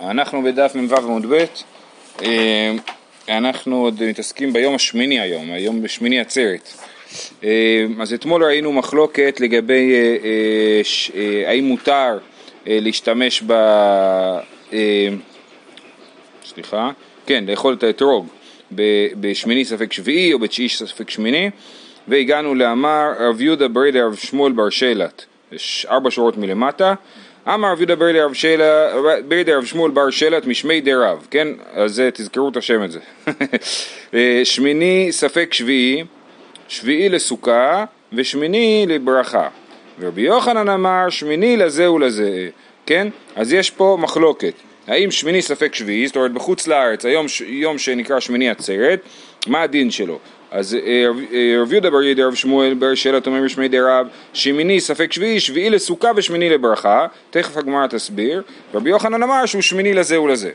אנחנו בדף מ"ו עמוד ב', אה, אנחנו עוד מתעסקים ביום השמיני היום, היום בשמיני עצרת. אה, אז אתמול ראינו מחלוקת לגבי אה, האם מותר להשתמש ב... סליחה, כן, לאכול את האתרוג בשמיני ספק שביעי או בתשיעי ספק שמיני והגענו לאמר רב יהודה ברי לרב שמואל בר שלט, ארבע שורות מלמטה אמר רב יהודה ברי דרב שמואל בר שלט משמי דרב, כן? אז תזכרו את השם הזה. שמיני ספק שביעי, שביעי לסוכה ושמיני לברכה. ורבי יוחנן אמר שמיני לזה ולזה, כן? אז יש פה מחלוקת. האם שמיני ספק שביעי, זאת אומרת בחוץ לארץ, היום יום שנקרא שמיני עצרת, מה הדין שלו? אז אה, אה, רב יהודה בר ידי רב שמואל בר שאלת אומר בשמי די רב שמיני ספק שביעי, שביעי לסוכה ושמיני לברכה, תכף הגמרא תסביר, רבי יוחנן אמר שהוא שמיני לזה ולזה.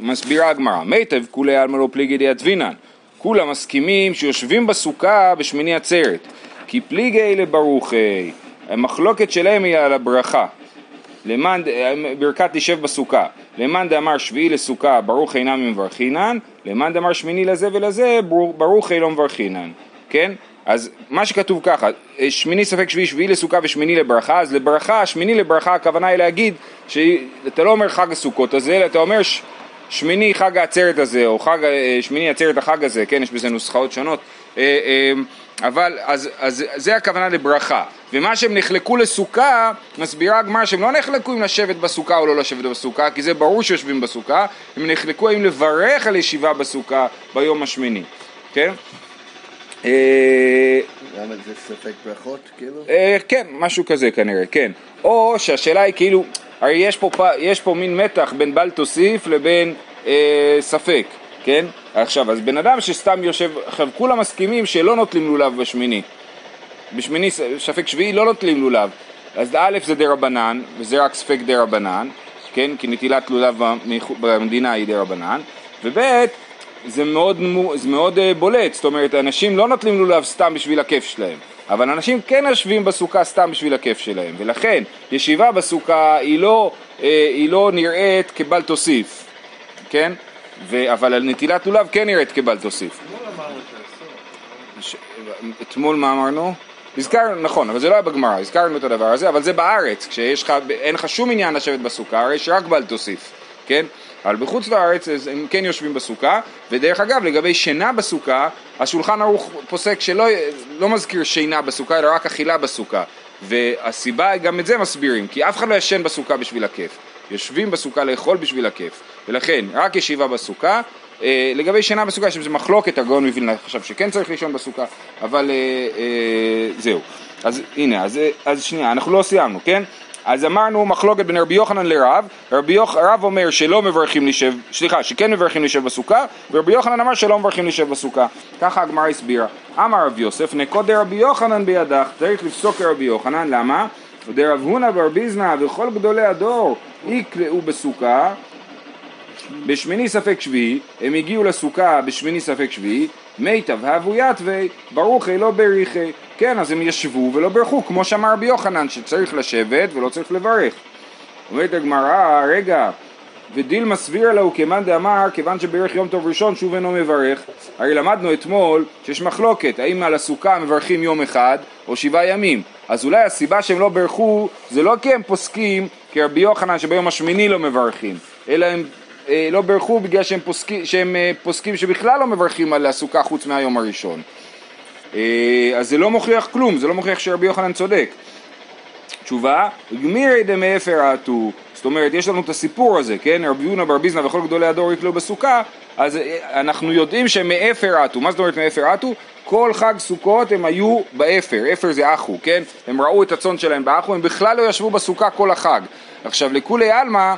מסבירה הגמרא, מיטב כולי עלמא לא פליגי די אדבינן, כולם מסכימים שיושבים בסוכה בשמיני עצרת, כי פליגי לברוכי, המחלוקת שלהם היא על הברכה, למאן, ברכת תשב בסוכה, למאן דאמר שביעי לסוכה ברוך אינם מברכינן, למאן דאמר שמיני לזה ולזה ברוך לא מברכינן, כן? אז מה שכתוב ככה, שמיני ספק שביעי, שביעי לסוכה ושמיני לברכה, אז לברכה, שמיני לברכה הכוונה היא להגיד שאתה לא אומר חג הסוכות הזה, אלא אתה אומר ש... שמיני חג העצרת הזה, או חג, אה, שמיני עצרת החג הזה, כן, יש בזה נוסחאות שונות, אה, אה, אבל אז, אז זה הכוונה לברכה. ומה שהם נחלקו לסוכה, מסבירה הגמרא שהם לא נחלקו אם לשבת בסוכה או לא לשבת בסוכה, כי זה ברור שיושבים בסוכה, הם נחלקו אם לברך על ישיבה בסוכה ביום השמיני, כן? למה זה ספק ברכות כאילו? כן, משהו כזה כנראה, כן. או שהשאלה היא כאילו, הרי יש פה, יש פה מין מתח בין בל תוסיף לבין אה, ספק, כן? עכשיו, אז בן אדם שסתם יושב, עכשיו כולם מסכימים שלא נוטלים לולב בשמיני. בשמיני ספק שביעי לא נוטלים לולב. אז א' זה דה רבנן, וזה רק ספק דה רבנן, כן? כי נטילת לולב במדינה היא דה רבנן, וב' זה מאוד, זה מאוד אה, בולט, זאת אומרת אנשים לא נוטלים לולב סתם בשביל הכיף שלהם, אבל אנשים כן יושבים בסוכה סתם בשביל הכיף שלהם, ולכן ישיבה בסוכה היא לא, אה, היא לא נראית כבל תוסיף, כן? אבל על נטילת לולב כן נראית כבל תוסיף. אתמול מה אמרנו? הזכרנו, נכון, אבל זה לא היה בגמרא, הזכרנו את הדבר הזה, אבל זה בארץ, כשיש לך, אין לך שום עניין לשבת בסוכה, הרי יש רק בל תוסיף, כן? אבל בחוץ לארץ הם כן יושבים בסוכה, ודרך אגב לגבי שינה בסוכה, השולחן ערוך פוסק שלא לא מזכיר שינה בסוכה, אלא רק אכילה בסוכה, והסיבה, גם את זה מסבירים, כי אף אחד לא ישן בסוכה בשביל הכיף, יושבים בסוכה לאכול בשביל הכיף, ולכן רק ישיבה בסוכה, אה, לגבי שינה בסוכה יש איזה מחלוקת, הגאון מווילנה חשב שכן צריך לישון בסוכה, אבל אה, אה, זהו. אז הנה, אז, אז שנייה, אנחנו לא סיימנו, כן? אז אמרנו מחלוקת בין רבי יוחנן לרב, רבי יוח, רב אומר שלא מברכים לשב, סליחה, שכן מברכים לשב בסוכה, ורבי יוחנן אמר שלא מברכים לשב בסוכה. ככה הגמרא הסבירה. אמר רבי יוסף, נקוד דרבי יוחנן בידך, צריך לפסוק כרבי יוחנן, למה? דרב הונא בר ביזנא וכל גדולי הדור יקלעו בסוכה בשמיני ספק שביעי, הם הגיעו לסוכה בשמיני ספק שביעי, מיטב הבו יתווי, ברוכי לא בריחי. כן, אז הם ישבו ולא ברכו, כמו שאמר רבי יוחנן, שצריך לשבת ולא צריך לברך. אומרת הגמרא, רגע, ודילמה סבירה לו כמאן דאמר, כיוון שברך יום טוב ראשון שוב אינו מברך. הרי למדנו אתמול שיש מחלוקת, האם על הסוכה מברכים יום אחד או שבעה ימים. אז אולי הסיבה שהם לא ברכו זה לא כי הם פוסקים כרבי יוחנן שביום השמיני לא מברכים, אלא הם אה, לא ברכו בגלל שהם פוסקים, שהם אה, פוסקים שבכלל לא מברכים על הסוכה חוץ מהיום הראשון. אה, אז זה לא מוכיח כלום, זה לא מוכיח שרבי יוחנן צודק. תשובה, גמירי דמאפר אתו, זאת אומרת יש לנו את הסיפור הזה, כן, רב הונא בר ביזנא וכל גדולי הדור איקלעו בסוכה, אז אנחנו יודעים שמאפר אתו, מה זאת אומרת מאפר אתו? כל חג סוכות הם היו באפר, אפר זה אחו, כן? הם ראו את הצאן שלהם באחו, הם בכלל לא ישבו בסוכה כל החג. עכשיו לכולי עלמא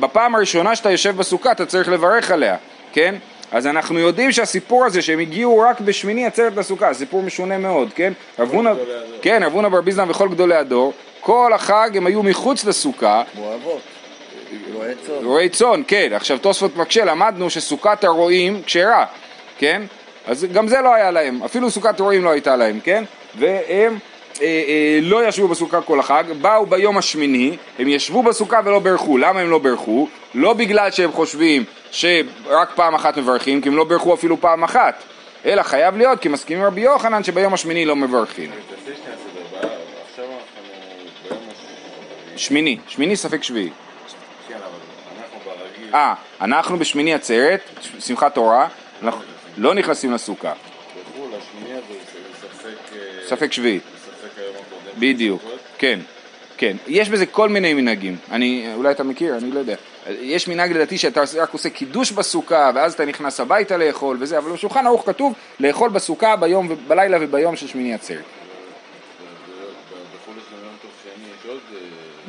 בפעם הראשונה שאתה יושב בסוכה אתה צריך לברך עליה, כן? אז אנחנו יודעים שהסיפור הזה שהם הגיעו רק בשמיני עצרת לסוכה, סיפור משונה מאוד, כן? רב הונא כן, בר ביזנא וכל גדולי הדור, כל החג הם היו מחוץ לסוכה. כמו אבות. רועי צאן. רועי צאן, כן. עכשיו תוספות מקשה, למדנו שסוכת הרועים כשרה, כן? אז גם זה לא היה להם, אפילו סוכת רועים לא הייתה להם, כן? והם אה, לא ישבו בסוכה כל החג, באו ביום השמיני, הם ישבו בסוכה ולא בירכו. למה הם לא בירכו? לא בגלל שהם חושבים שרק פעם אחת מברכים, כי הם לא בירכו אפילו פעם אחת, אלא חייב להיות כי מסכימים רבי יוחנן שביום השמיני לא מברכים. שמיני, שמיני ספק שביעי. אה, אנחנו בשמיני עצרת, שמחת תורה, אנחנו לא נכנסים לסוכה. ספק שביעי. בדיוק, כן, כן. יש בזה כל מיני מנהגים. אני, אולי אתה מכיר, אני לא יודע. יש מנהג לדעתי שאתה רק עושה קידוש בסוכה, ואז אתה נכנס הביתה לאכול וזה, אבל בשולחן ערוך כתוב לאכול בסוכה ביום, בלילה וביום של שמיני עצרת.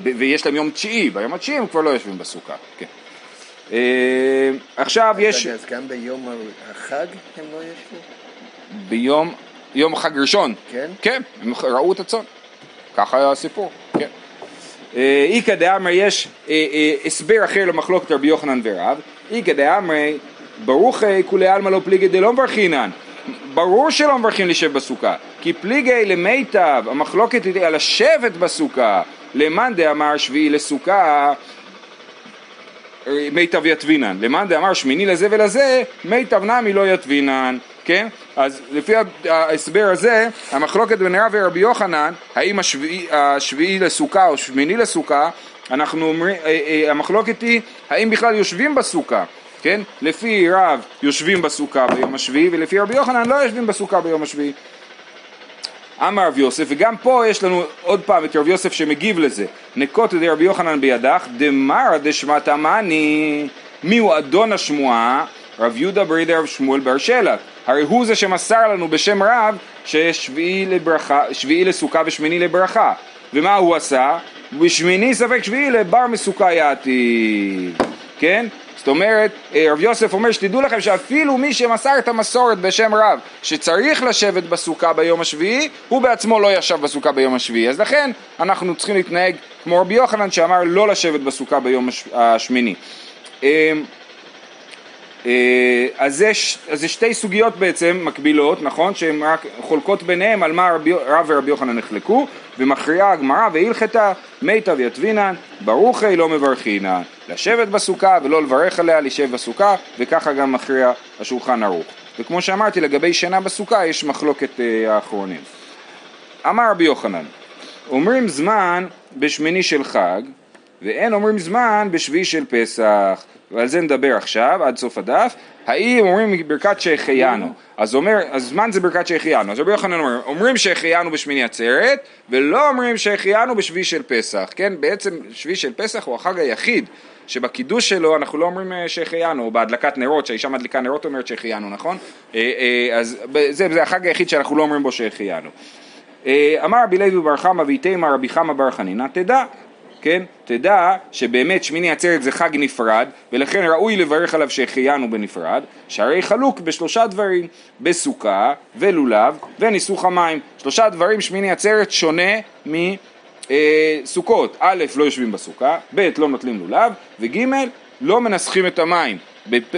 ויש להם יום תשיעי, ביום התשיעי הם כבר לא יושבים בסוכה, כן. אה, עכשיו יש... אז גם ביום החג הם לא ישבו? ביום, יום חג ראשון. כן? כן, הם ראו את הצאן. ככה היה הסיפור, כן. אה, איכא דאמרי יש אה, הסבר אחר למחלוקת רבי יוחנן ורב, איכא דאמרי ברוכי כולי עלמא לא פליגי דלא מברכינן ברור שלא מברכים לשב בסוכה כי פליגי למיטב המחלוקת היא על השבט בסוכה. למאן דאמר שביעי לסוכה מיטב יתבינן, למאן דאמר שמיני לזה ולזה, מיטב נמי לא יתבינן, כן? אז לפי ההסבר הזה, המחלוקת בין רב ורבי יוחנן, האם השביעי, השביעי לסוכה או שמיני לסוכה, אנחנו אומרים, אה, אה, המחלוקת היא האם בכלל יושבים בסוכה, כן? לפי רב יושבים בסוכה ביום השביעי ולפי רבי יוחנן לא יושבים בסוכה ביום השביעי. אמר רב יוסף, וגם פה יש לנו עוד פעם את רב יוסף שמגיב לזה. נקוט ידי רבי יוחנן בידך, דמרא דשמת אמני, מי הוא אדון השמועה? רב יהודה ברידי רב שמואל בר שלח. הרי הוא זה שמסר לנו בשם רב ששביעי לברכה, שביעי לסוכה ושמיני לברכה. ומה הוא עשה? בשמיני ספק שביעי לבר מסוכה יעתי. כן? זאת אומרת, אה, רב יוסף אומר שתדעו לכם שאפילו מי שמסר את המסורת בשם רב שצריך לשבת בסוכה ביום השביעי, הוא בעצמו לא ישב בסוכה ביום השביעי. אז לכן אנחנו צריכים להתנהג כמו רבי יוחנן שאמר לא לשבת בסוכה ביום השמיני. אה, אה, אז זה שתי סוגיות בעצם מקבילות, נכון? שהן רק חולקות ביניהם על מה רבי, רב ורבי יוחנן נחלקו ומכריעה הגמרא והלכתה מיטב יתבינן ברוכי לא מברכינן לשבת בסוכה ולא לברך עליה לשב בסוכה וככה גם מכריע השולחן ערוך וכמו שאמרתי לגבי שינה בסוכה יש מחלוקת אה, האחרונים אמר רבי יוחנן אומרים זמן בשמיני של חג ואין אומרים זמן בשביעי של פסח. ועל זה נדבר עכשיו עד סוף הדף. האם אומרים ברכת שהחיינו? אז אומר, אז זמן זה ברכת שהחיינו. אז רבי יוחנן אומר, אומרים שהחיינו בשמיני עצרת ולא אומרים שהחיינו בשביעי של פסח. כן, בעצם שביעי של פסח הוא החג היחיד שבקידוש שלו אנחנו לא אומרים אה, שהחיינו, או בהדלקת נרות, שהאישה מדליקה נרות אומרת שהחיינו, נכון? אה, אה, אז זה, זה החג היחיד שאנחנו לא אומרים בו שהחיינו. אמר רבי לוי בר חמא ויתימה רבי חמא בר חנינא, תדע כן? תדע שבאמת שמיני עצרת זה חג נפרד, ולכן ראוי לברך עליו שהחיינו בנפרד, שהרי חלוק בשלושה דברים, בסוכה ולולב וניסוך המים. שלושה דברים שמיני עצרת שונה מסוכות. א', לא יושבים בסוכה, ב', לא נוטלים לולב, וג', לא מנסחים את המים.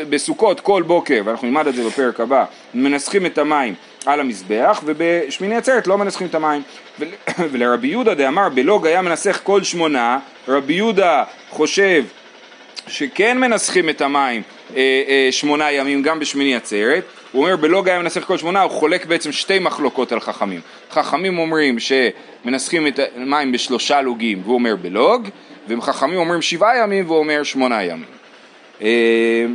בסוכות כל בוקר, ואנחנו נלמד את זה בפרק הבא, מנסחים את המים על המזבח, ובשמיני עצרת לא מנסחים את המים. ולרבי יהודה דאמר בלוג היה מנסח כל שמונה, רבי יהודה חושב שכן מנסחים את המים אה, אה, שמונה ימים גם בשמיני עצרת, הוא אומר בלוג היה מנסח כל שמונה, הוא חולק בעצם שתי מחלוקות על חכמים. חכמים אומרים שמנסחים את המים בשלושה לוגים והוא אומר בלוג, וחכמים אומרים שבעה ימים והוא אומר שמונה ימים. אה,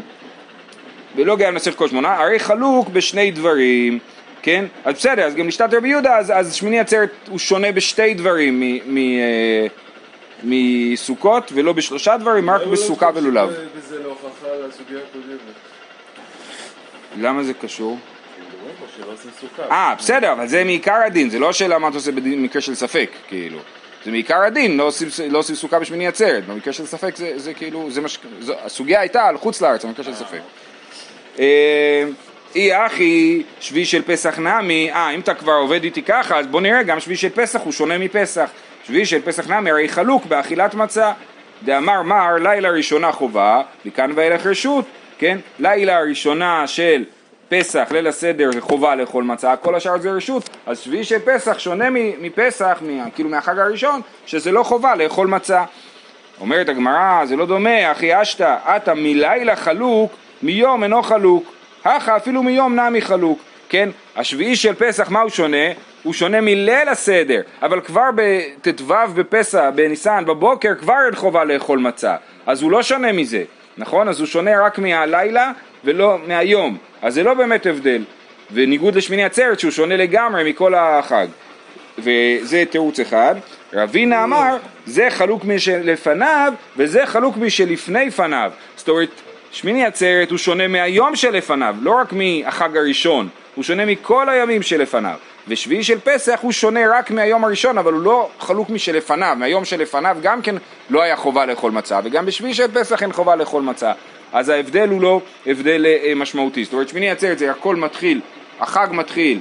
בלוג היה מנסח כל שמונה, הרי חלוק בשני דברים כן? אז בסדר, אז גם לשיטת רבי יהודה, אז, אז שמיני עצרת הוא שונה בשתי דברים מ, מ, אה, מסוכות ולא בשלושה דברים, רק בסוכה ולולב. וזה להוכחה לסוגיה הקודמת. למה זה קשור? אה, בסדר, אבל זה מעיקר הדין, זה לא שאלה מה אתה עושה במקרה של ספק, כאילו. זה מעיקר הדין, לא עושים, לא עושים סוכה בשמיני עצרת, במקרה של ספק זה, זה כאילו, זה מש... זו, הסוגיה הייתה על חוץ לארץ, במקרה של ספק. אי אחי שביעי של פסח נמי, אה אם אתה כבר עובד איתי ככה אז בוא נראה גם שביעי של פסח הוא שונה מפסח. שביעי של פסח נמי הרי חלוק באכילת מצה. דאמר מר לילה ראשונה חובה מכאן ואילך רשות. כן לילה הראשונה של פסח, ליל הסדר חובה לאכול מצה, כל השאר זה רשות, אז שביעי של פסח שונה מפסח, כאילו מהחג הראשון, שזה לא חובה לאכול מצה. אומרת הגמרא, זה לא דומה, אחי אשתא, עתה מלילה חלוק, מיום אינו חלוק, הכה אפילו מיום נמי חלוק, כן? השביעי של פסח, מה הוא שונה? הוא שונה מליל הסדר, אבל כבר בט"ו בפסח, בניסן, בבוקר, כבר אין חובה לאכול מצה, אז הוא לא שונה מזה, נכון? אז הוא שונה רק מהלילה ולא מהיום, אז זה לא באמת הבדל, וניגוד לשמיני עצרת שהוא שונה לגמרי מכל החג, וזה תירוץ אחד. רבינה אמר, זה חלוק משלפניו וזה חלוק משלפני פניו, זאת אומרת שמיני עצרת הוא שונה מהיום שלפניו, לא רק מהחג הראשון, הוא שונה מכל הימים שלפניו. ושביעי של פסח הוא שונה רק מהיום הראשון, אבל הוא לא חלוק משלפניו, מהיום שלפניו גם כן לא היה חובה לאכול מצה, וגם בשביעי של פסח אין חובה לאכול מצה. אז ההבדל הוא לא הבדל אה, משמעותי. זאת אומרת, שמיני עצרת זה הכל מתחיל, החג מתחיל,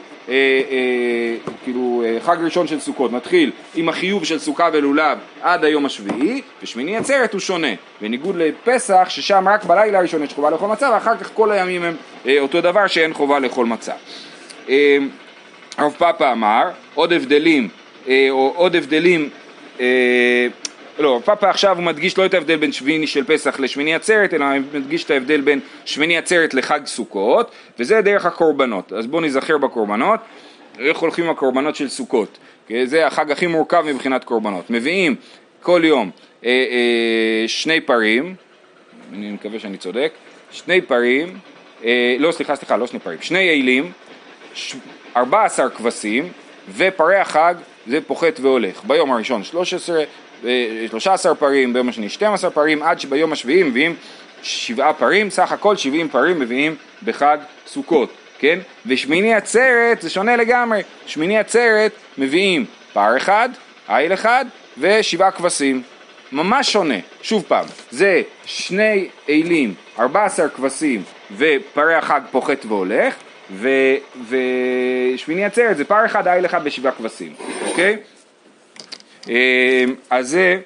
כאילו אה, חג ראשון של סוכות מתחיל עם החיוב של סוכה ולולב עד היום השביעי, ושמיני עצרת הוא שונה, בניגוד לפסח ששם רק בלילה הראשון יש חובה לאכול מצה, ואחר כך כל הימים הם אה, אותו דבר שאין חובה לאכול מצה. אה, הרב פאפה אמר, עוד הבדלים, אה, עוד הבדלים, אה, לא, פאפה עכשיו הוא מדגיש לא את ההבדל בין שמיני של פסח לשמיני עצרת, אלא מדגיש את ההבדל בין שמיני עצרת לחג סוכות, וזה דרך הקורבנות. אז בואו נזכר בקורבנות, איך הולכים הקורבנות של סוכות. זה החג הכי מורכב מבחינת קורבנות. מביאים כל יום אה, אה, שני פרים, אני מקווה שאני צודק, שני פרים, אה, לא סליחה סליחה לא שני פרים, שני אלים, 14 כבשים ופרי החג זה פוחת והולך. ביום הראשון 13, 13 פרים, ביום השני 12 פרים, עד שביום השביעי מביאים שבעה פרים, סך הכל 70 פרים מביאים בחג סוכות, כן? ושמיני עצרת זה שונה לגמרי, שמיני עצרת מביאים פר אחד, איל אחד ושבעה כבשים, ממש שונה, שוב פעם, זה שני אלים, 14 כבשים ופרי החג פוחת והולך, ושמיני עצרת זה פר אחד, איל אחד ושבעה כבשים, אוקיי? אמ, אז זה,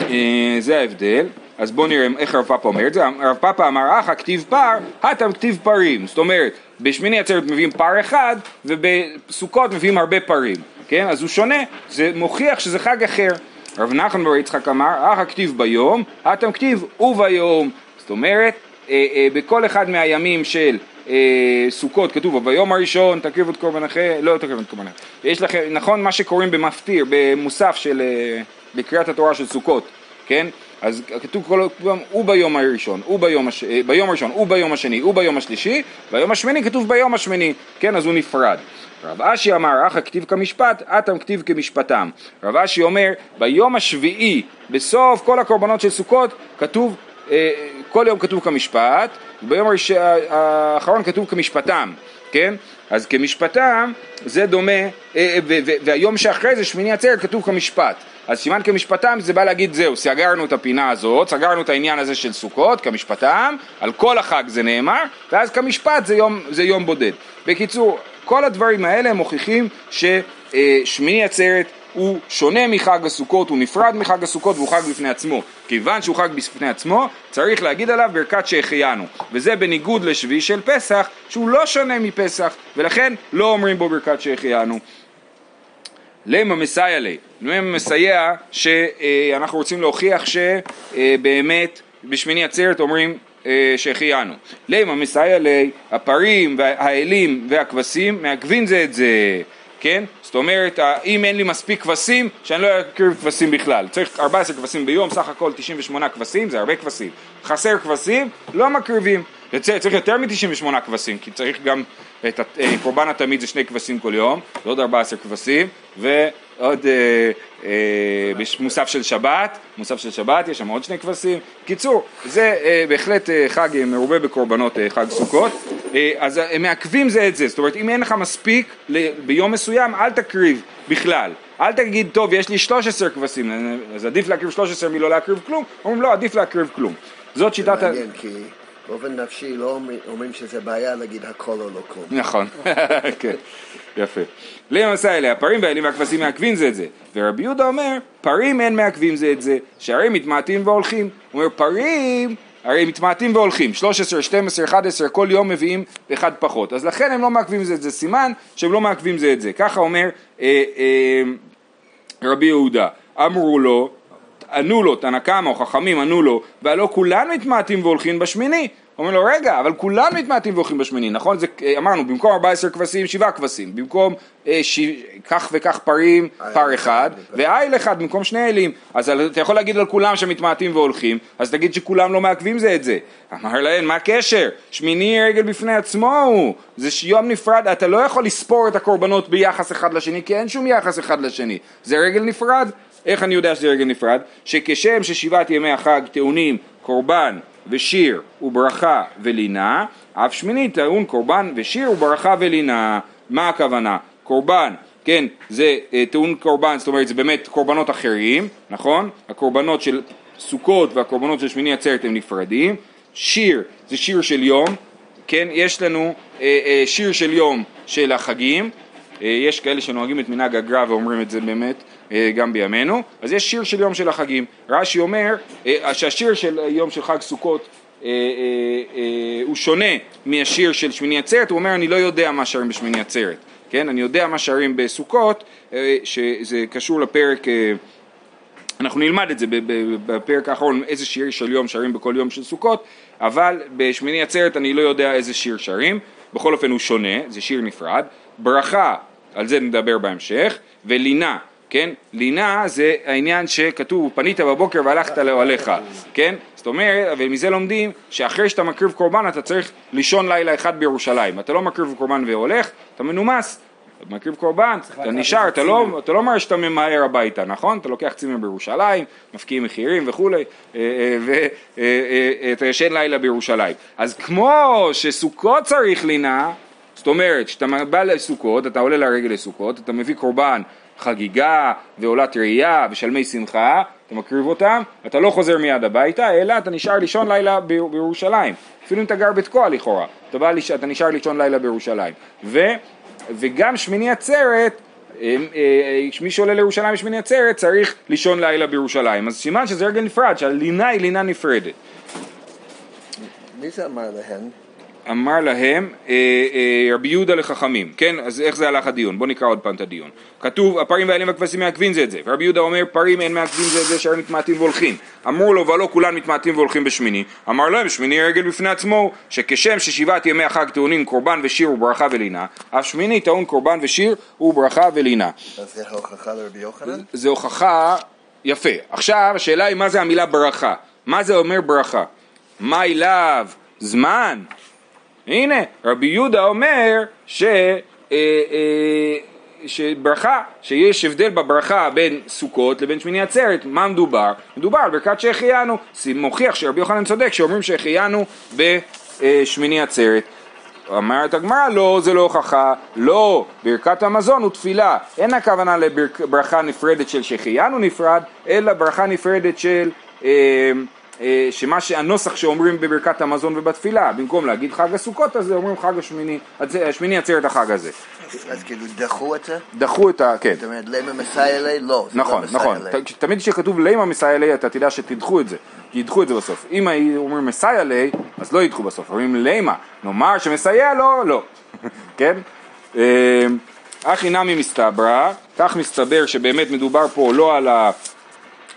אה, זה ההבדל. אז בואו נראה איך הרב פאפה אומר את זה. הרב פאפה אמר, אחא כתיב פר, הטם כתיב פרים. זאת אומרת, בשמיני עצרת מביאים פר אחד, ובסוכות מביאים הרבה פרים. כן? אז הוא שונה, זה מוכיח שזה חג אחר. רב נחמן בר יצחק אמר, אחא כתיב ביום, הטם כתיב וביום. זאת אומרת, אה, אה, בכל אחד מהימים של אה, סוכות כתוב ביום הראשון תקריבו את קורבנכם, לא תקריבו את קורבנכם, יש לכם, נכון מה שקוראים במפטיר, במוסף של, אה, בקריאת התורה של סוכות, כן? אז כתוב כל פעם הוא ביום הראשון, הוא ביום, הש... אה, ביום הראשון, הוא ביום השני, הוא ביום השלישי, ביום השמיני כתוב ביום השמיני, כן? אז הוא נפרד. רב אשי אמר, אחא כתיב כמשפט, אטם כתיב כמשפטם. רב אשי אומר, ביום השביעי, בסוף כל הקורבנות של סוכות, כתוב אה, כל יום כתוב כמשפט, וביום האחרון כתוב כמשפטם, כן? אז כמשפטם זה דומה, אה, והיום שאחרי זה, שמיני עצרת, כתוב כמשפט. אז סימן כמשפטם זה בא להגיד זהו, סגרנו את הפינה הזאת, סגרנו את העניין הזה של סוכות, כמשפטם, על כל החג זה נאמר, ואז כמשפט זה יום, זה יום בודד. בקיצור, כל הדברים האלה מוכיחים ששמיני עצרת הוא שונה מחג הסוכות, הוא נפרד מחג הסוכות והוא חג בפני עצמו. כיוון שהוא חג בפני עצמו, צריך להגיד עליו ברכת שהחיינו. וזה בניגוד לשביעי של פסח, שהוא לא שונה מפסח, ולכן לא אומרים בו ברכת שהחיינו. למה מסייע לי? למה מסייע שאנחנו רוצים להוכיח שבאמת בשמיני עצרת אומרים אה, שהחיינו. למה מסייע לי? הפרים והאלים והכבשים מעכבים זה את זה. כן? זאת אומרת, אם אין לי מספיק כבשים, שאני לא אקריב כבשים בכלל. צריך 14 כבשים ביום, סך הכל 98 כבשים, זה הרבה כבשים. חסר כבשים, לא מקריבים. צריך יותר מ-98 כבשים, כי צריך גם את אה, קורבן התמיד זה שני כבשים כל יום, ועוד 14 כבשים, ועוד אה, אה, מוסף של שבת, מוסף של שבת, יש שם עוד שני כבשים. קיצור, זה אה, בהחלט אה, חג מרובה בקורבנות, אה, חג סוכות. אה, אז הם מעכבים זה את זה, זאת אומרת אם אין לך מספיק ביום מסוים אל תקריב בכלל, אל תגיד טוב יש לי 13 כבשים, אז עדיף להקריב 13 מלא להקריב כלום, אומרים לא עדיף להקריב כלום, זאת שיטת. זה מעניין כי באופן נפשי לא אומרים שזה בעיה להגיד הכל או לא כלום. נכון, כן, יפה. למעשה האלה, הפרים והאלים והכבשים מעכבים זה את זה. ורבי יהודה אומר, פרים אין מעכבים זה את זה, שהרי מתמעטים והולכים. הוא אומר, פרים הרי מתמעטים והולכים, 13, 12, 11, כל יום מביאים אחד פחות, אז לכן הם לא מעכבים זה את זה, סימן שהם לא מעכבים זה את זה, ככה אומר אה, אה, רבי יהודה, אמרו לו, ענו לו, תנא קמא או חכמים ענו לו, והלא כולן מתמעטים והולכים בשמיני, אומר לו רגע, אבל כולם מתמעטים והולכים בשמיני, נכון? זה, אה, אמרנו, במקום 14 כבשים, 7 כבשים, במקום אה, ש... כך וכך פרים, פר אחד, ואיל אחד במקום שני אלים, אז אתה יכול להגיד על כולם שמתמעטים והולכים, אז תגיד שכולם לא מעכבים זה את זה. אמר להם, מה הקשר? שמיני רגל בפני עצמו הוא, זה יום נפרד, אתה לא יכול לספור את הקורבנות ביחס אחד לשני, כי אין שום יחס אחד לשני, זה רגל נפרד. איך אני יודע שזה רגל נפרד? שכשם ששבעת ימי החג טעונים קורבן ושיר וברכה ולינה, אף שמיני טעון קורבן ושיר וברכה ולינה. מה הכוונה? קורבן, כן, זה אה, טעון קורבן, זאת אומרת זה באמת קורבנות אחרים, נכון? הקורבנות של סוכות והקורבנות של שמיני עצרת הם נפרדים. שיר זה שיר של יום, כן, יש לנו אה, אה, שיר של יום של החגים, אה, יש כאלה שנוהגים את מנהג הגר"א ואומרים את זה באמת גם בימינו, אז יש שיר של יום של החגים. רש"י אומר אה, שהשיר של יום של חג סוכות אה, הוא שונה מהשיר של שמיני עצרת, הוא אומר אני לא יודע מה שרים בשמיני עצרת, כן? אני יודע מה שרים בסוכות, שזה קשור לפרק, אנחנו נלמד את זה בפרק האחרון, איזה שיר של יום שרים בכל יום של סוכות, אבל בשמיני עצרת אני לא יודע איזה שיר שרים, בכל אופן הוא שונה, זה שיר נפרד. ברכה, על זה נדבר בהמשך, ולינה, כן? לינה זה העניין שכתוב, פנית בבוקר והלכת לאוהליך, כן? זאת אומרת, ומזה לומדים שאחרי שאתה מקריב קורבן אתה צריך לישון לילה אחד בירושלים. אתה לא מקריב קורבן והולך, אתה מנומס. אתה מקריב קורבן, אתה נשאר, אתה לא, אתה לא אומר שאתה ממהר הביתה, נכון? אתה לוקח צימר בירושלים, מפקיעים מחירים וכולי, אה, אה, ואתה אה, ישן לילה בירושלים. אז כמו שסוכות צריך לינה, זאת אומרת, כשאתה בא לסוכות, אתה עולה לרגל לסוכות, אתה מביא קורבן חגיגה ועולת ראייה ושלמי שמחה, אתה מקריב אותם, אתה לא חוזר מיד הביתה, אלא אתה נשאר לישון לילה בירושלים. אפילו אם אתה גר בתקוע לכאורה, אתה, בא, אתה נשאר לישון לילה בירושלים. ו, וגם שמיני עצרת, אה, אה, מי שעולה לירושלים בשמיני עצרת צריך לישון לילה בירושלים. אז סימן שזה רגע נפרד, שהלינה היא לינה נפרדת. מי זה אמר להם? אמר להם אה, אה, רבי יהודה לחכמים, כן? אז איך זה הלך הדיון? בואו נקרא עוד פעם את הדיון. כתוב, הפרים והאלים והכבשים מעכבים זה את זה, ורבי יהודה אומר, פרים אין מעכבים זה את זה שהרי מתמעטים והולכים. אמרו לו, ולא כולם מתמעטים והולכים בשמיני. אמר להם, שמיני רגל בפני עצמו, שכשם ששבעת ימי החג טעונים קורבן ושיר וברכה ולינה, אף שמיני טעון קורבן ושיר וברכה ולינה. אז זה הוכחה לרבי יוחנן? זה הוכחה, יפה. עכשיו, השאלה היא מה זה המילה ברכה. מה זה אומר ברכה? מה אליו? זמן? הנה, רבי יהודה אומר ש... אה, אה, שברכה, שיש הבדל בברכה בין סוכות לבין שמיני עצרת, מה מדובר? מדובר על ברכת שהחיינו, מוכיח שרבי יוחנן צודק שאומרים שהחיינו בשמיני עצרת. אומרת הגמרא, לא, זה לא הוכחה, לא, ברכת המזון הוא תפילה, אין הכוונה לברכה נפרדת של שהחיינו נפרד, אלא ברכה נפרדת של אה, שמה שהנוסח שאומרים בברכת המזון ובתפילה, במקום להגיד חג הסוכות הזה, אומרים חג השמיני, השמיני עצרת החג הזה. אז כאילו דחו את זה? דחו את ה... כן. זאת אומרת, לימה מסיילי? לא, זה נכון, לא נכון. תמיד כשכתוב לימה מסיילי, אתה תדע שתדחו את זה, כי ידחו את זה בסוף. אם אומרים מסיילי, אז לא ידחו בסוף. אומרים לימה, נאמר שמסייע לו, לא. כן? אה, אחי נמי מסתברא, כך מסתבר שבאמת מדובר פה לא על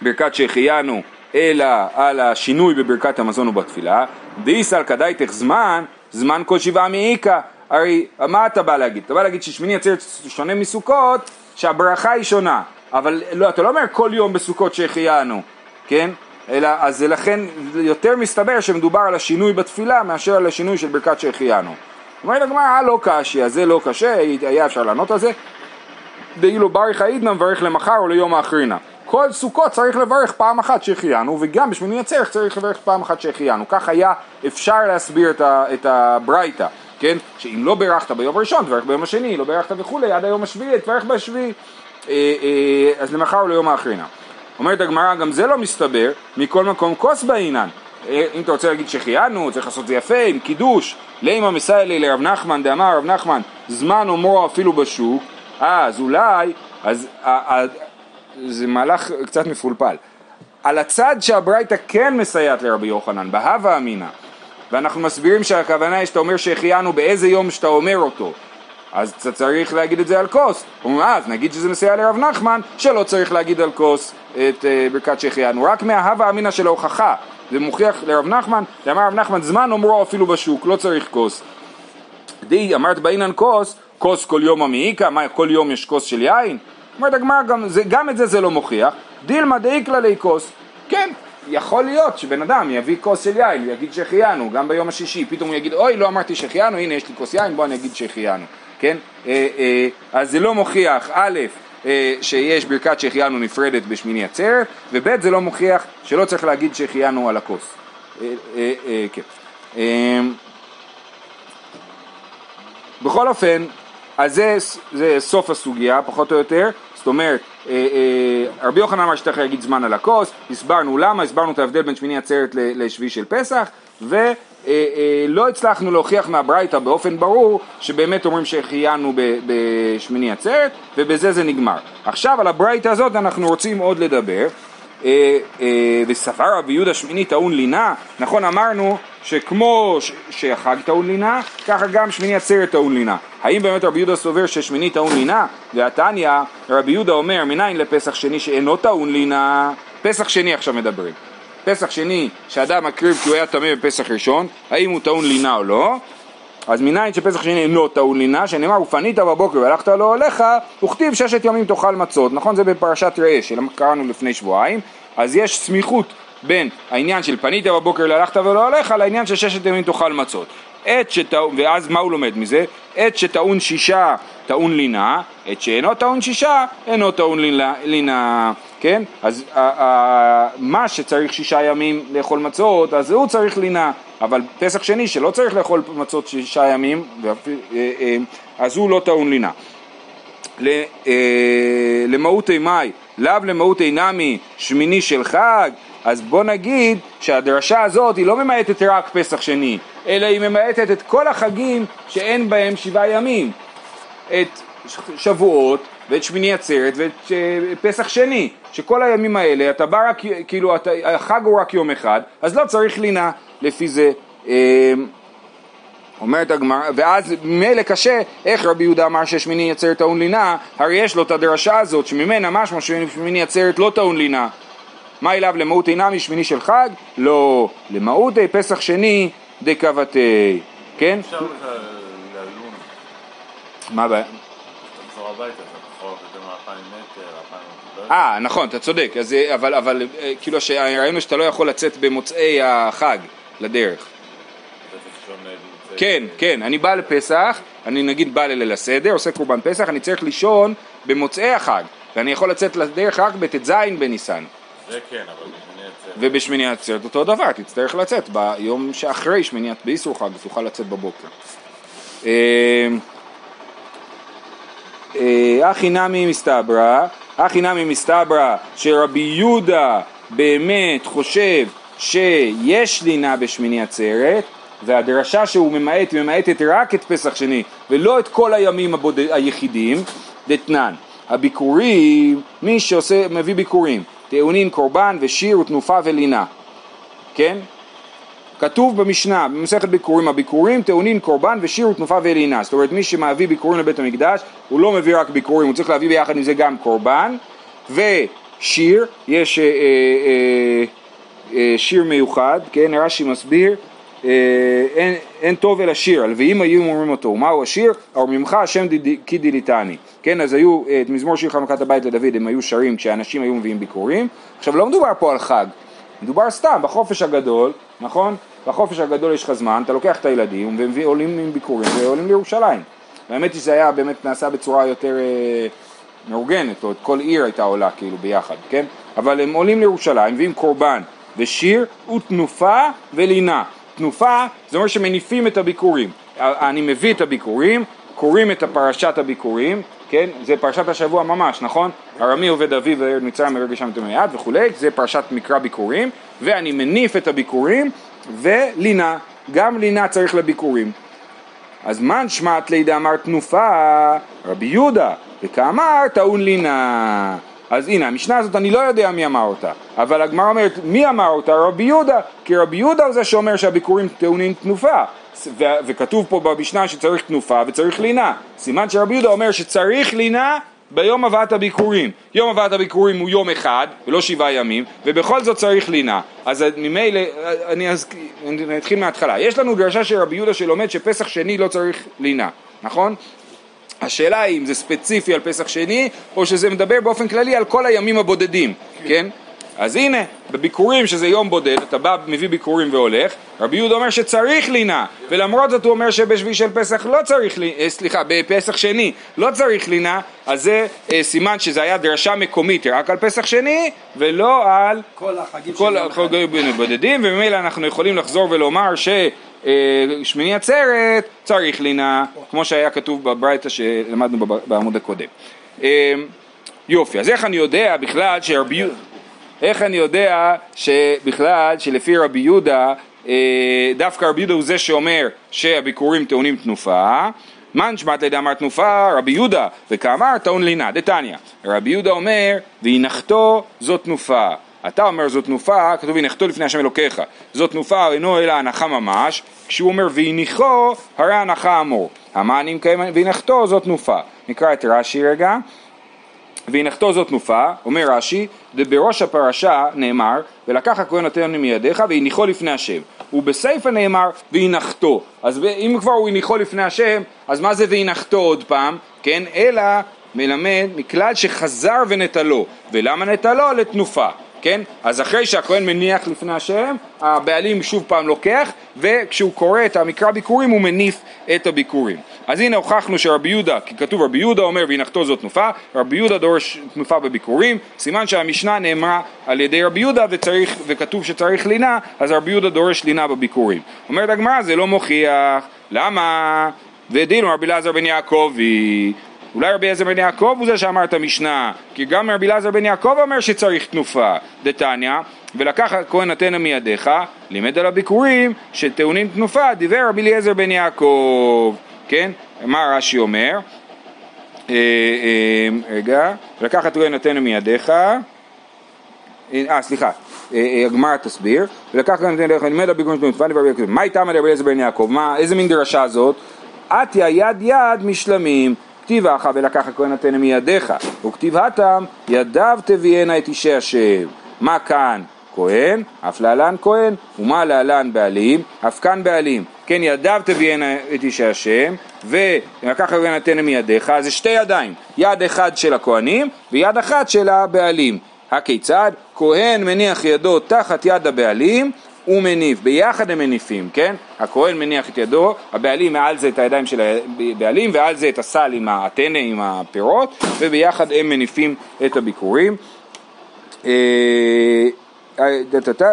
ברכת שהחיינו אלא על השינוי בברכת המזון ובתפילה, דאיסל כדאיתך זמן, זמן כל שבעה מעיקה. הרי מה אתה בא להגיד? אתה בא להגיד ששמיני עצרת שונה מסוכות, שהברכה היא שונה. אבל לא, אתה לא אומר כל יום בסוכות שהחיינו, כן? אלא, אז לכן יותר מסתבר שמדובר על השינוי בתפילה מאשר על השינוי של ברכת שהחיינו. אומרת הגמרא, אה לא קשי, אז זה לא קשה, היה אפשר לענות על זה. דאילו בריך עידנא מברך למחר או ליום האחרינה. כל סוכות צריך לברך פעם אחת שהחיינו, וגם בשמיני עצרת צריך לברך פעם אחת שהחיינו. כך היה אפשר להסביר את הברייתא, כן? שאם לא בירכת ביום הראשון, תברך ביום השני, לא בירכת וכולי, עד היום השביעי, תברך בשביעי. אה, אה, אז למחר או ליום האחרינה. אומרת הגמרא, גם זה לא מסתבר, מכל מקום כוס בעינן. אה, אם אתה רוצה להגיד שהחיינו, צריך לעשות את זה יפה, עם קידוש. לימה מסיילי לרב נחמן, דאמר רב נחמן, זמן אומרו אפילו בשוק, אז אולי, אז זה מהלך קצת מפולפל. על הצד שהברייתא כן מסייעת לרבי יוחנן, בהווה אמינא. ואנחנו מסבירים שהכוונה היא שאתה אומר שהחיינו באיזה יום שאתה אומר אותו. אז אתה צריך להגיד את זה על כוס. אומרים, אה, אז נגיד שזה מסייע לרב נחמן, שלא צריך להגיד על כוס את uh, ברכת שהחיינו. רק מההווה אמינא של ההוכחה. זה מוכיח לרב נחמן, שאמר רב נחמן, זמן אומרו אפילו בשוק, לא צריך כוס. די, אמרת באינן כוס, כוס כל יום המעיקה, מה, כל יום יש כוס של יין? אומרת הגמרא, גם, גם את זה זה לא מוכיח. דילמה דאיקלה לי כוס. כן, יכול להיות שבן אדם יביא כוס של יין ויגיד שהחיינו, גם ביום השישי, פתאום הוא יגיד, אוי, לא אמרתי שהחיינו, הנה יש לי כוס יין, בוא אני אגיד שהחיינו, כן? אה, אה, אז זה לא מוכיח, א', אה, שיש ברכת שהחיינו נפרדת בשמיני עצרת, וב' זה לא מוכיח שלא צריך להגיד שהחיינו על הכוס. אה, אה, כן. אה, בכל אופן, אז זה, זה סוף הסוגיה, פחות או יותר, זאת אומרת, אה, אה, רבי יוחנן אמר שצריך להגיד זמן על הכוס, הסברנו למה, הסברנו את ההבדל בין שמיני עצרת לשביעי של פסח, ולא הצלחנו להוכיח מהברייתא באופן ברור שבאמת אומרים שהחיינו בשמיני עצרת, ובזה זה נגמר. עכשיו על הברייתא הזאת אנחנו רוצים עוד לדבר. אה, וספר רבי יהודה שמיני טעון לינה, נכון אמרנו שכמו שהחג טעון לינה, ככה גם שמיני עצרת טעון לינה. האם באמת רבי יהודה סובר ששמיני טעון לינה? והתניא, רבי יהודה אומר, מניין לפסח שני שאינו טעון לינה? פסח שני עכשיו מדברים. פסח שני, שאדם מקריב כי הוא היה טמא בפסח ראשון, האם הוא טעון לינה או לא? אז מניין שפסח שני אינו טעון לינה, שנאמר ופנית בבוקר והלכת לא עליך, וכתיב ששת ימים תאכל מצות, נכון? זה בפרשת ראה שקראנו לפני שבועיים, אז יש סמיכות בין העניין של פנית בבוקר להלכת ולא עליך לעניין של ששת ימים תאכל מצות. עת שטעון, ואז מה הוא לומד מזה? עת שטעון שישה טעון לינה, עת שאינו טעון שישה אינו טעון לינה, כן? אז ה, ה, מה שצריך שישה ימים לאכול מצות, אז הוא צריך לינה, אבל פסח שני שלא צריך לאכול מצות שישה ימים, אה, אה, אז הוא לא טעון לינה. אה, למהותי מאי, לאו למהותי נמי שמיני של חג, אז בוא נגיד שהדרשה הזאת היא לא ממעטת רק פסח שני, אלא היא ממעטת את כל החגים שאין בהם שבעה ימים. את שבועות ואת שמיני עצרת ואת אה, פסח שני, שכל הימים האלה אתה בא רק, כאילו אתה, החג הוא רק יום אחד, אז לא צריך לינה לפי זה. אה, אומרת הגמרא, ואז מילא קשה, איך רבי יהודה אמר ששמיני עצרת טעון לינה, הרי יש לו את הדרשה הזאת שממנה משמע ששמיני עצרת לא טעון לינה. מה אליו למהות אינה משמיני של חג? לא, למהות פסח שני דקבתי, כן? אפשר ללון, מה הבעיה? תחזור הביתה. אה, נכון, אתה צודק, אז, אה, אבל, אבל אה, כאילו ראינו שאתה לא יכול לצאת במוצאי החג לדרך. אה, כן, כן, אני בא לפסח, אני נגיד בא לליל הסדר, עושה קורבן פסח, אני צריך לישון במוצאי החג, ואני יכול לצאת לדרך רק בט"ז בניסן. זה כן, אבל. ובשמיני עצרת אותו דבר, תצטרך לצאת ביום שאחרי שמיני עצרת, באיסור חג, תוכל לצאת בבוקר. אה, אה, אחי נמי מסתברא, אחי נמי מסתברא שרבי יהודה באמת חושב שיש לינה בשמיני עצרת והדרשה שהוא ממעט, היא ממעטת רק את פסח שני ולא את כל הימים הבוד... היחידים, דתנן. הביקורים, מי שעושה, מביא ביקורים, טעונין קורבן ושיר ותנופה ולינה, כן? כתוב במשנה, במסכת ביקורים, הביקורים טעונין קורבן ושיר ותנופה ולינה. זאת אומרת, מי שמביא ביקורים לבית המקדש, הוא לא מביא רק ביקורים, הוא צריך להביא ביחד עם זה גם קורבן ושיר, יש אה, אה, אה, אה, שיר מיוחד, כן, רש"י מסביר, אין, אין טוב אלא שיר, הלוויים היו אומרים אותו, ומהו השיר? ארמימך השם כי דיליתני, כן, אז היו, אה, את מזמור שיר חנוכת הבית לדוד הם היו שרים כשאנשים היו מביאים ביקורים, עכשיו לא מדובר פה על חג, מדובר סתם בחופש הגדול, נכון? בחופש הגדול יש לך זמן, אתה לוקח את הילדים ועולים עם ביקורים ועולים לירושלים. והאמת היא שזה היה באמת נעשה בצורה יותר אה, מאורגנת, או כל עיר הייתה עולה כאילו ביחד, כן? אבל הם עולים לירושלים, מביאים קורבן ושיר ותנופה ולינה. תנופה זה אומר שמניפים את הביקורים. אני מביא את הביקורים, קוראים את פרשת הביקורים, כן? זה פרשת השבוע ממש, נכון? ארמי עובד אביו וירד מצרים מרגע שם תמי יד וכולי, זה פרשת מקרא ביקורים, ואני מניף את הביקורים ולינה, גם לינה צריך לביקורים. אז מן שמעת לידה אמר תנופה, רבי יהודה, וכאמר טעון לינה. אז הנה, המשנה הזאת אני לא יודע מי אמר אותה, אבל הגמרא אומרת, מי אמר אותה? רבי יהודה, כי רבי יהודה הוא זה שאומר שהביקורים טעונים תנופה, ו- וכתוב פה במשנה שצריך תנופה וצריך לינה, סימן שרבי יהודה אומר שצריך לינה ביום הבאת הביקורים. יום הבאת הביקורים הוא יום אחד, ולא שבעה ימים, ובכל זאת צריך לינה. אז ממילא, אני, אז, אני אתחיל מההתחלה. יש לנו דרשה של רבי יהודה שלומד שפסח שני לא צריך לינה, נכון? השאלה היא אם זה ספציפי על פסח שני, או שזה מדבר באופן כללי על כל הימים הבודדים, כן? אז הנה, בביקורים שזה יום בודד, אתה בא, מביא ביקורים והולך, רבי יהודה אומר שצריך לינה, ולמרות זאת הוא אומר שבשביל של פסח לא צריך לינה, אה, סליחה, בפסח שני לא צריך לינה, אז זה אה, סימן שזה היה דרשה מקומית רק על פסח שני, ולא על כל החגים כל החגים בודדים, וממילא אנחנו יכולים לחזור ולומר ש... אה, שמיני עצרת צריך לינה, כמו שהיה כתוב בברייתא שלמדנו בעמוד הקודם. אה, יופי, אז איך אני יודע בכלל שרבי איך אני יודע שבכלל שלפי רבי יהודה, אה, דווקא רבי יהודה הוא זה שאומר שהביקורים טעונים תנופה, מן שמעת לידי אמר תנופה, רבי יהודה, וכאמר טעון לינה, דתניא. רבי יהודה אומר, והנחתו זאת תנופה. אתה אומר זאת תנופה, כתוב הנחתו לפני השם אלוקיך. זאת תנופה אינו אלא הנחה ממש, כשהוא אומר והניחו, הרי הנחה אמור. המענים קיים והנחתו זאת תנופה. נקרא את רש"י רגע. והנחתו זאת תנופה, אומר רש"י, בראש הפרשה נאמר, ולקח הכהן נותן מידיך והניחו לפני השם. ובסיפא נאמר, והנחתו. אז אם כבר הוא הניחו לפני השם, אז מה זה והנחתו עוד פעם? כן, אלא מלמד מכלל שחזר ונטלו. ולמה נטלו? לתנופה. כן? אז אחרי שהכהן מניח לפני השם, הבעלים שוב פעם לוקח, וכשהוא קורא את המקרא ביקורים הוא מניף את הביקורים. אז הנה הוכחנו שרבי יהודה, כי כתוב רבי יהודה אומר והנחתו זאת תנופה, רבי יהודה דורש תנופה בביקורים, סימן שהמשנה נאמרה על ידי רבי יהודה וצריך, וכתוב שצריך לינה, אז רבי יהודה דורש לינה בביקורים. אומרת הגמרא זה לא מוכיח, למה? ודין רבי אלעזר בן יעקבי אולי רבי אליעזר בן יעקב הוא זה שאמר את המשנה, כי גם רבי אליעזר בן יעקב אומר שצריך תנופה, דתניא, ולקח הכהן נתנה מידיך, לימד על הביקורים שטעונים תנופה, דיבר רבי אליעזר בן יעקב, כן? מה רש"י אומר? אה, אה, רגע, ולקח הכהן נתנה מידיך, אה סליחה, הגמרא תסביר, ולקח הכהן נתנה מידיך, לימד על הביקורים שטעונים תנופה, דיבר רבי יעקב, מה איתם על רבי אליעזר בן יעקב? מה, איזה מין דרשה זאת? עטיה יד יד משלמים כתיב אחא ולקח הכהן נתנה מידיך, וכתיב התם ידיו תביאנה את אישי השם. מה כאן? כהן, אף להלן כהן, ומה להלן בעלים, אף כאן בעלים. כן, ידיו תביאנה את אישי השם, ולקח הכהן נתנה מידיך, זה שתי ידיים, יד אחד של הכהנים ויד אחת של הבעלים. הכיצד? כהן מניח ידו תחת יד הבעלים הוא מניף, ביחד הם מניפים, כן? הכהן מניח את ידו, הבעלים מעל זה את הידיים של הבעלים ועל זה את הסל עם הטנא, עם הפירות, וביחד הם מניפים את הביקורים. אה, אה,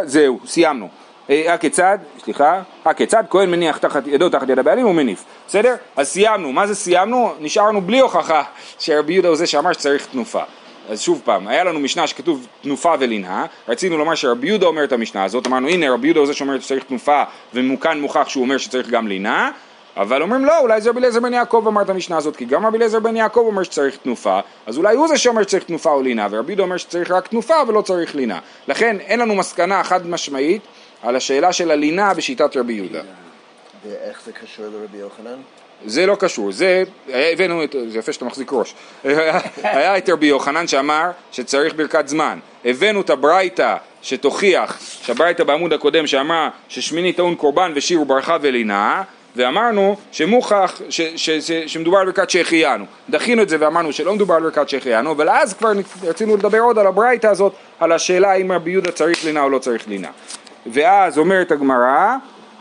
זהו, סיימנו. הכיצד, סליחה, הכיצד כהן מניח תחת ידו תחת יד הבעלים הוא מניף, בסדר? אז סיימנו, מה זה סיימנו? נשארנו בלי הוכחה שרבי יהודה הוא זה שאמר שצריך תנופה. אז שוב פעם, היה לנו משנה שכתוב תנופה ולנהה, רצינו לומר שרבי יהודה אומר את המשנה הזאת, אמרנו הנה רבי יהודה הוא זה שאומר שצריך תנופה ומוכן מוכח שהוא אומר שצריך גם לנהה, אבל אומרים לא, אולי זה רבי אליעזר בן יעקב אמר את המשנה הזאת, כי גם רבי אליעזר בן יעקב אומר שצריך תנופה, אז אולי הוא זה שאומר שצריך תנופה או לינה, ורבי יהודה אומר שצריך רק תנופה ולא צריך לינה. לכן אין לנו מסקנה חד משמעית על השאלה של הלינה בשיטת רבי יהודה. ואיך זה קשור לרבי יוחנן? זה לא קשור, זה, הבאנו את, זה יפה שאתה מחזיק ראש, היה את רבי יוחנן שאמר שצריך ברכת זמן, הבאנו את הברייתא שתוכיח, שהברייתא בעמוד הקודם שאמרה ששמיני טעון קורבן ושיר וברכה ולינה, ואמרנו שמוכח, ש, ש, ש, שמדובר על ברכת שהחיינו, דחינו את זה ואמרנו שלא מדובר על ברכת שהחיינו, אבל אז כבר רצינו לדבר עוד על הברייתא הזאת, על השאלה אם רבי יהודה צריך לינה או לא צריך לינה, ואז אומרת הגמרא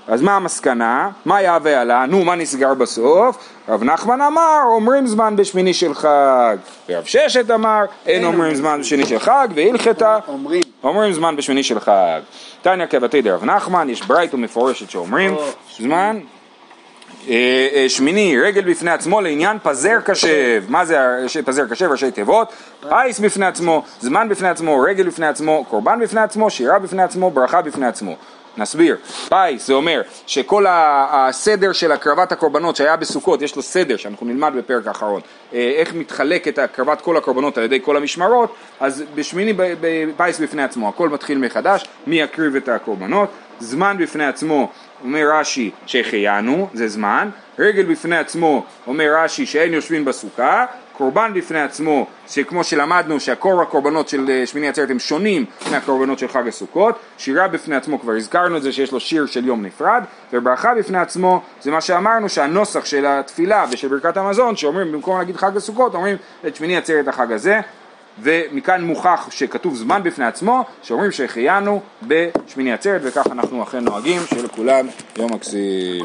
אז מה המסקנה? מה יהווה עלה? נו, מה נסגר בסוף? רב נחמן אמר, אומרים זמן בשמיני של חג. ורב ששת אמר, אין אומרים זמן בשמיני של חג, והלכתה, אומרים. אומרים זמן בשמיני של חג. תניא כבתי דרב נחמן, יש ברייתו מפורשת שאומרים זמן אה, אה, שמיני, רגל בפני עצמו לעניין פזר קשב. מה זה פזר קשב? ראשי תיבות. פייס בפני עצמו, זמן בפני עצמו, רגל בפני עצמו, קורבן בפני עצמו, שירה בפני עצמו, ברכה בפני עצמו. נסביר. פייס זה אומר שכל הסדר של הקרבת הקורבנות שהיה בסוכות, יש לו סדר שאנחנו נלמד בפרק האחרון, אה, איך מתחלקת הקרבת כל הקורבנות על ידי כל המשמרות, אז בשמיני פייס בפני עצמו, הכל מתחיל מחדש, מי יקריב את הקורבנות, זמן בפני עצמו, אומר רש"י שהחיינו, זה זמן, רגל בפני עצמו, אומר רש"י שאין יושבים בסוכה, קורבן בפני עצמו, שכמו שלמדנו שהקור הקורבנות של אה, שמיני עצרת הם שונים מהקורבנות של חג הסוכות, שירה בפני עצמו, כבר הזכרנו את זה שיש לו שיר של יום נפרד, וברכה בפני עצמו זה מה שאמרנו שהנוסח של התפילה ושל ברכת המזון, שאומרים במקום להגיד חג הסוכות, אומרים את שמיני עצרת החג הזה, ומכאן מוכח שכתוב זמן בפני עצמו, שאומרים שהחיינו בשמיני עצרת, וכך אנחנו אכן נוהגים, שלכולם יום מקסים.